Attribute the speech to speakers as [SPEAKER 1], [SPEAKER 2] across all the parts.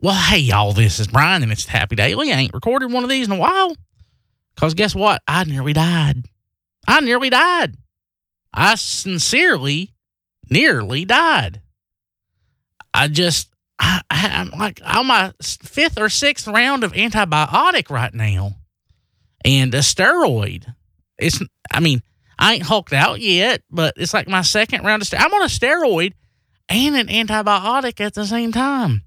[SPEAKER 1] Well, hey, y'all, this is Brian and it's Happy Daily. I ain't recorded one of these in a while. Because guess what? I nearly died. I nearly died. I sincerely nearly died. I just, I, I'm like on my fifth or sixth round of antibiotic right now and a steroid. It's, I mean, I ain't hulked out yet, but it's like my second round of steroid. I'm on a steroid and an antibiotic at the same time.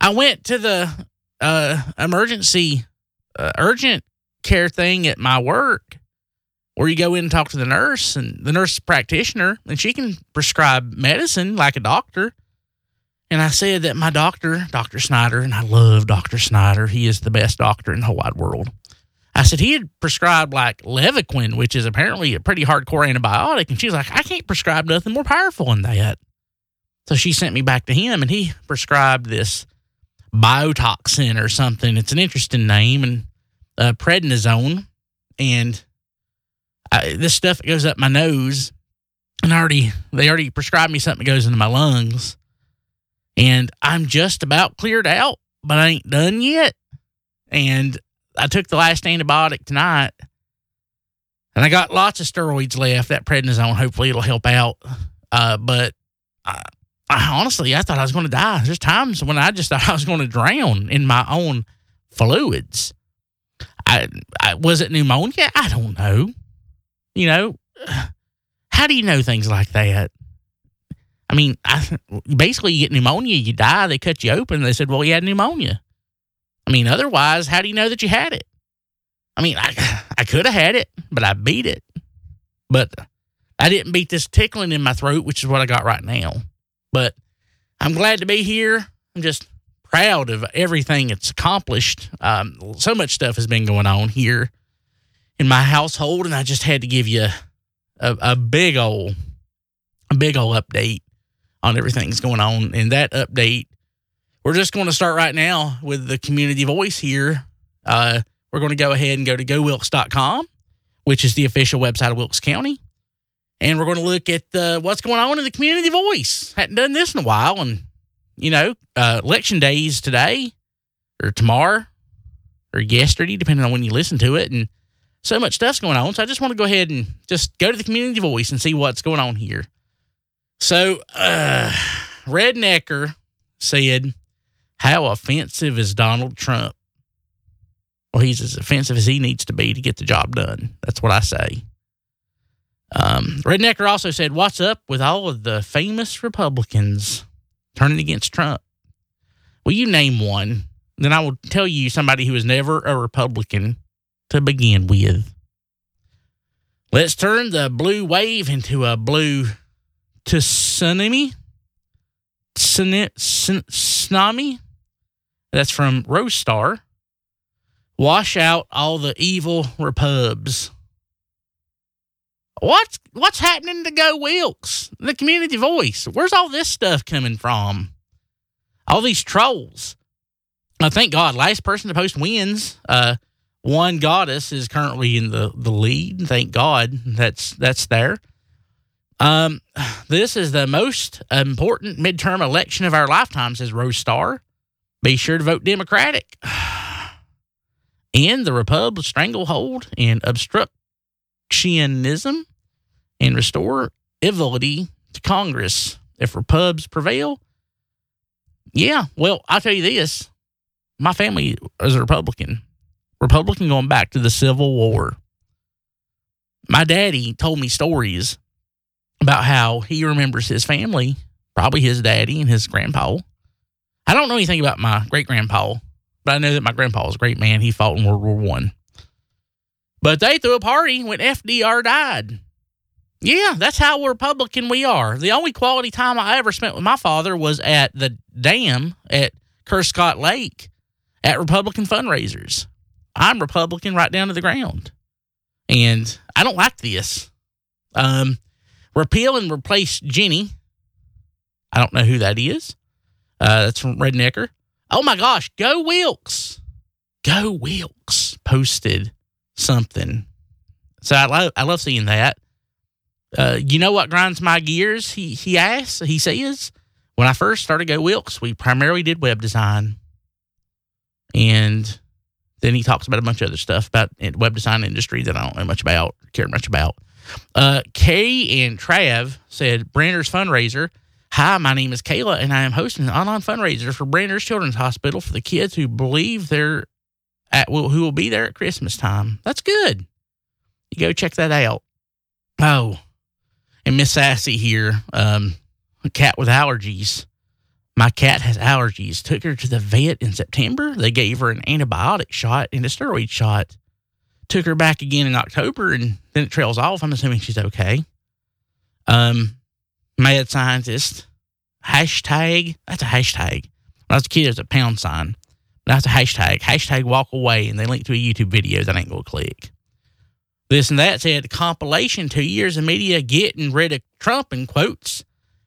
[SPEAKER 1] I went to the uh, emergency uh, urgent care thing at my work where you go in and talk to the nurse and the nurse practitioner and she can prescribe medicine like a doctor. And I said that my doctor, Dr. Snyder, and I love Dr. Snyder, he is the best doctor in the whole wide world. I said he had prescribed like Levaquin, which is apparently a pretty hardcore antibiotic. And she's like, I can't prescribe nothing more powerful than that. So she sent me back to him and he prescribed this biotoxin or something. It's an interesting name and uh, prednisone. And I, this stuff goes up my nose and already, they already prescribed me something that goes into my lungs. And I'm just about cleared out, but I ain't done yet. And I took the last antibiotic tonight and I got lots of steroids left. That prednisone, hopefully it'll help out. Uh, but I, I honestly, I thought I was going to die. There's times when I just thought I was going to drown in my own fluids. I, I was it pneumonia? I don't know. You know, how do you know things like that? I mean, I, basically, you get pneumonia, you die, they cut you open. They said, well, you had pneumonia. I mean, otherwise, how do you know that you had it? I mean, I, I could have had it, but I beat it. But I didn't beat this tickling in my throat, which is what I got right now. But I'm glad to be here. I'm just proud of everything it's accomplished. Um, so much stuff has been going on here in my household, and I just had to give you a, a big old, a big old update on everything that's going on. And that update, we're just going to start right now with the community voice here. Uh, we're going to go ahead and go to gowilkes.com, which is the official website of Wilkes County and we're going to look at uh, what's going on in the community voice. Hadn't done this in a while, and you know, uh, election day is today or tomorrow or yesterday, depending on when you listen to it, and so much stuff's going on. So I just want to go ahead and just go to the community voice and see what's going on here. So, uh, Rednecker said, "How offensive is Donald Trump?" Well, he's as offensive as he needs to be to get the job done. That's what I say. Um, Rednecker also said, What's up with all of the famous Republicans turning against Trump? Will you name one? Then I will tell you somebody who was never a Republican to begin with. Let's turn the blue wave into a blue tsunami. Tsunami. That's from Rose Star. Wash out all the evil repubs. What's what's happening to Go Wilkes? The community voice. Where's all this stuff coming from? All these trolls. I thank God. Last person to post wins. Uh, one goddess is currently in the, the lead. Thank God that's that's there. Um, this is the most important midterm election of our lifetime, says Rose Star. Be sure to vote Democratic. End the Republic stranglehold and obstructionism and restore civility to Congress. If repubs prevail, yeah, well, I'll tell you this my family is a Republican, Republican going back to the Civil War. My daddy told me stories about how he remembers his family, probably his daddy and his grandpa. I don't know anything about my great grandpa, but I know that my grandpa was a great man. He fought in World War One. But they threw a party when FDR died. Yeah, that's how Republican we are. The only quality time I ever spent with my father was at the dam at Scott Lake at Republican fundraisers. I'm Republican right down to the ground. And I don't like this. Um, repeal and replace Ginny. I don't know who that is. Uh, that's from Rednecker. Oh my gosh, Go Wilkes. Go Wilkes posted something. So I love I love seeing that. Uh, you know what grinds my gears? He he asks. He says, when I first started Go Wilkes, we primarily did web design. And then he talks about a bunch of other stuff about web design industry that I don't know much about, care much about. Uh, Kay and Trav said, Brenner's fundraiser. Hi, my name is Kayla, and I am hosting an online fundraiser for Brenner's Children's Hospital for the kids who believe they're at who will be there at Christmas time. That's good. You go check that out. Oh, and Miss Sassy here, um, a cat with allergies. My cat has allergies. Took her to the vet in September. They gave her an antibiotic shot and a steroid shot. Took her back again in October, and then it trails off. I'm assuming she's okay. Um, mad scientist. Hashtag. That's a hashtag. When I was a kid, there's a pound sign. That's a hashtag. Hashtag walk away, and they link to a YouTube video that I ain't gonna click. This and that said compilation two years of media getting rid of Trump in quotes.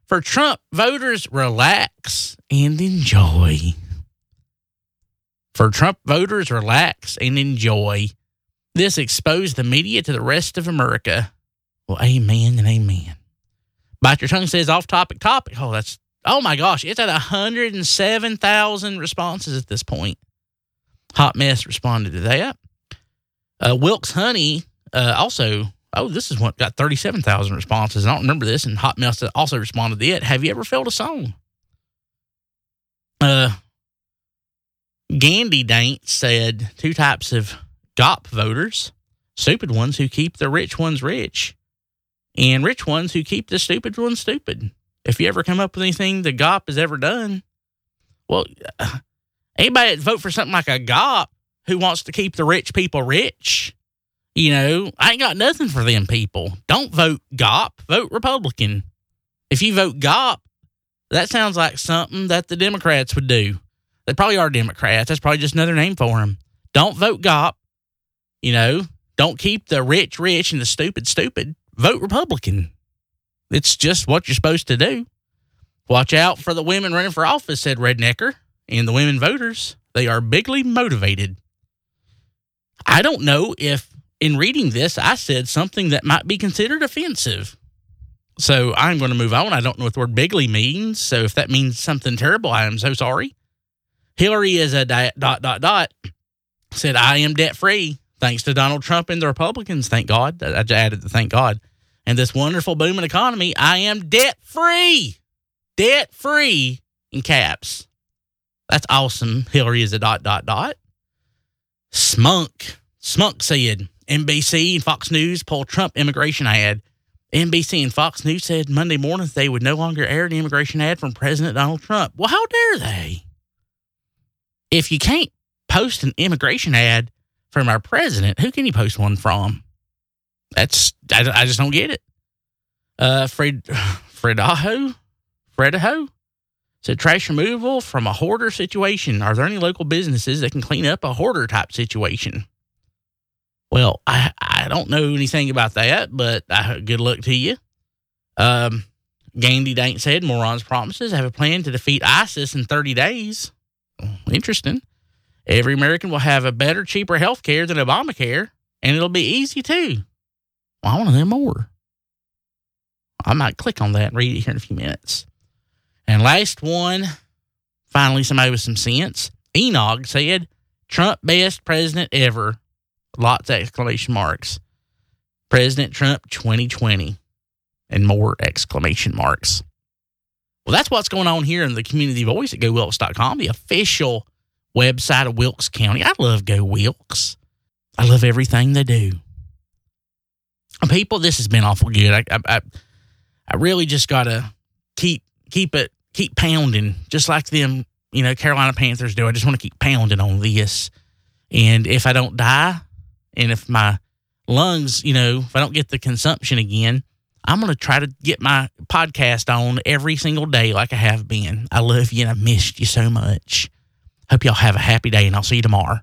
[SPEAKER 1] For Trump voters, relax and enjoy. For Trump voters, relax and enjoy. This exposed the media to the rest of America. Well, amen and amen. Bite Your Tongue says off topic topic. Oh, that's, oh my gosh, it's at 107,000 responses at this point. Hot Mess responded to that. Uh, Wilkes Honey uh, also, oh, this is what got 37,000 responses. I don't remember this. And Hot Mess also responded to it. Have you ever felt a song? Uh, Gandy Daint said two types of GOP voters stupid ones who keep the rich ones rich, and rich ones who keep the stupid ones stupid. If you ever come up with anything the GOP has ever done, well, anybody that vote for something like a GOP who wants to keep the rich people rich you know, I ain't got nothing for them people. Don't vote GOP, vote Republican. If you vote GOP, that sounds like something that the Democrats would do. They probably are Democrats. That's probably just another name for them. Don't vote GOP. You know, don't keep the rich rich and the stupid stupid. Vote Republican. It's just what you're supposed to do. Watch out for the women running for office, said Rednecker, and the women voters. They are bigly motivated. I don't know if in reading this, I said something that might be considered offensive. So I'm going to move on. I don't know what the word bigly means. So if that means something terrible, I am so sorry. Hillary is a dot, dot, dot, said, I am debt free thanks to Donald Trump and the Republicans. Thank God. I just added the thank God. And this wonderful booming economy, I am debt free. Debt free in caps. That's awesome. Hillary is a dot, dot, dot. Smunk. Smunk said, NBC and Fox News pulled Trump immigration ad. NBC and Fox News said Monday morning they would no longer air the immigration ad from President Donald Trump. Well, how dare they? If you can't post an immigration ad from our president, who can you post one from? That's I, I just don't get it. Uh, Fred Fredaho, Fredaho said trash removal from a hoarder situation. Are there any local businesses that can clean up a hoarder type situation? Well, I, I don't know anything about that, but uh, good luck to you. Um, Gandy Daint said morons promises have a plan to defeat ISIS in 30 days. Interesting. Every American will have a better, cheaper health care than Obamacare, and it'll be easy too. Well, I want to know more. I might click on that and read it here in a few minutes. And last one, finally, somebody with some sense. Enoch said, Trump best president ever lots of exclamation marks. President Trump 2020 and more exclamation marks. Well, that's what's going on here in the community voice at GoWilkes.com, the official website of Wilkes County. I love Go Wilkes. I love everything they do. People, this has been awful good. I, I, I really just got to keep keep it keep pounding, just like them, you know, Carolina Panthers do. I just want to keep pounding on this, and if I don't die, and if my lungs, you know, if I don't get the consumption again, I'm to try to get my podcast on every single day like I have been. I love you and I missed you so much. Hope y'all have a happy day and I'll see you tomorrow.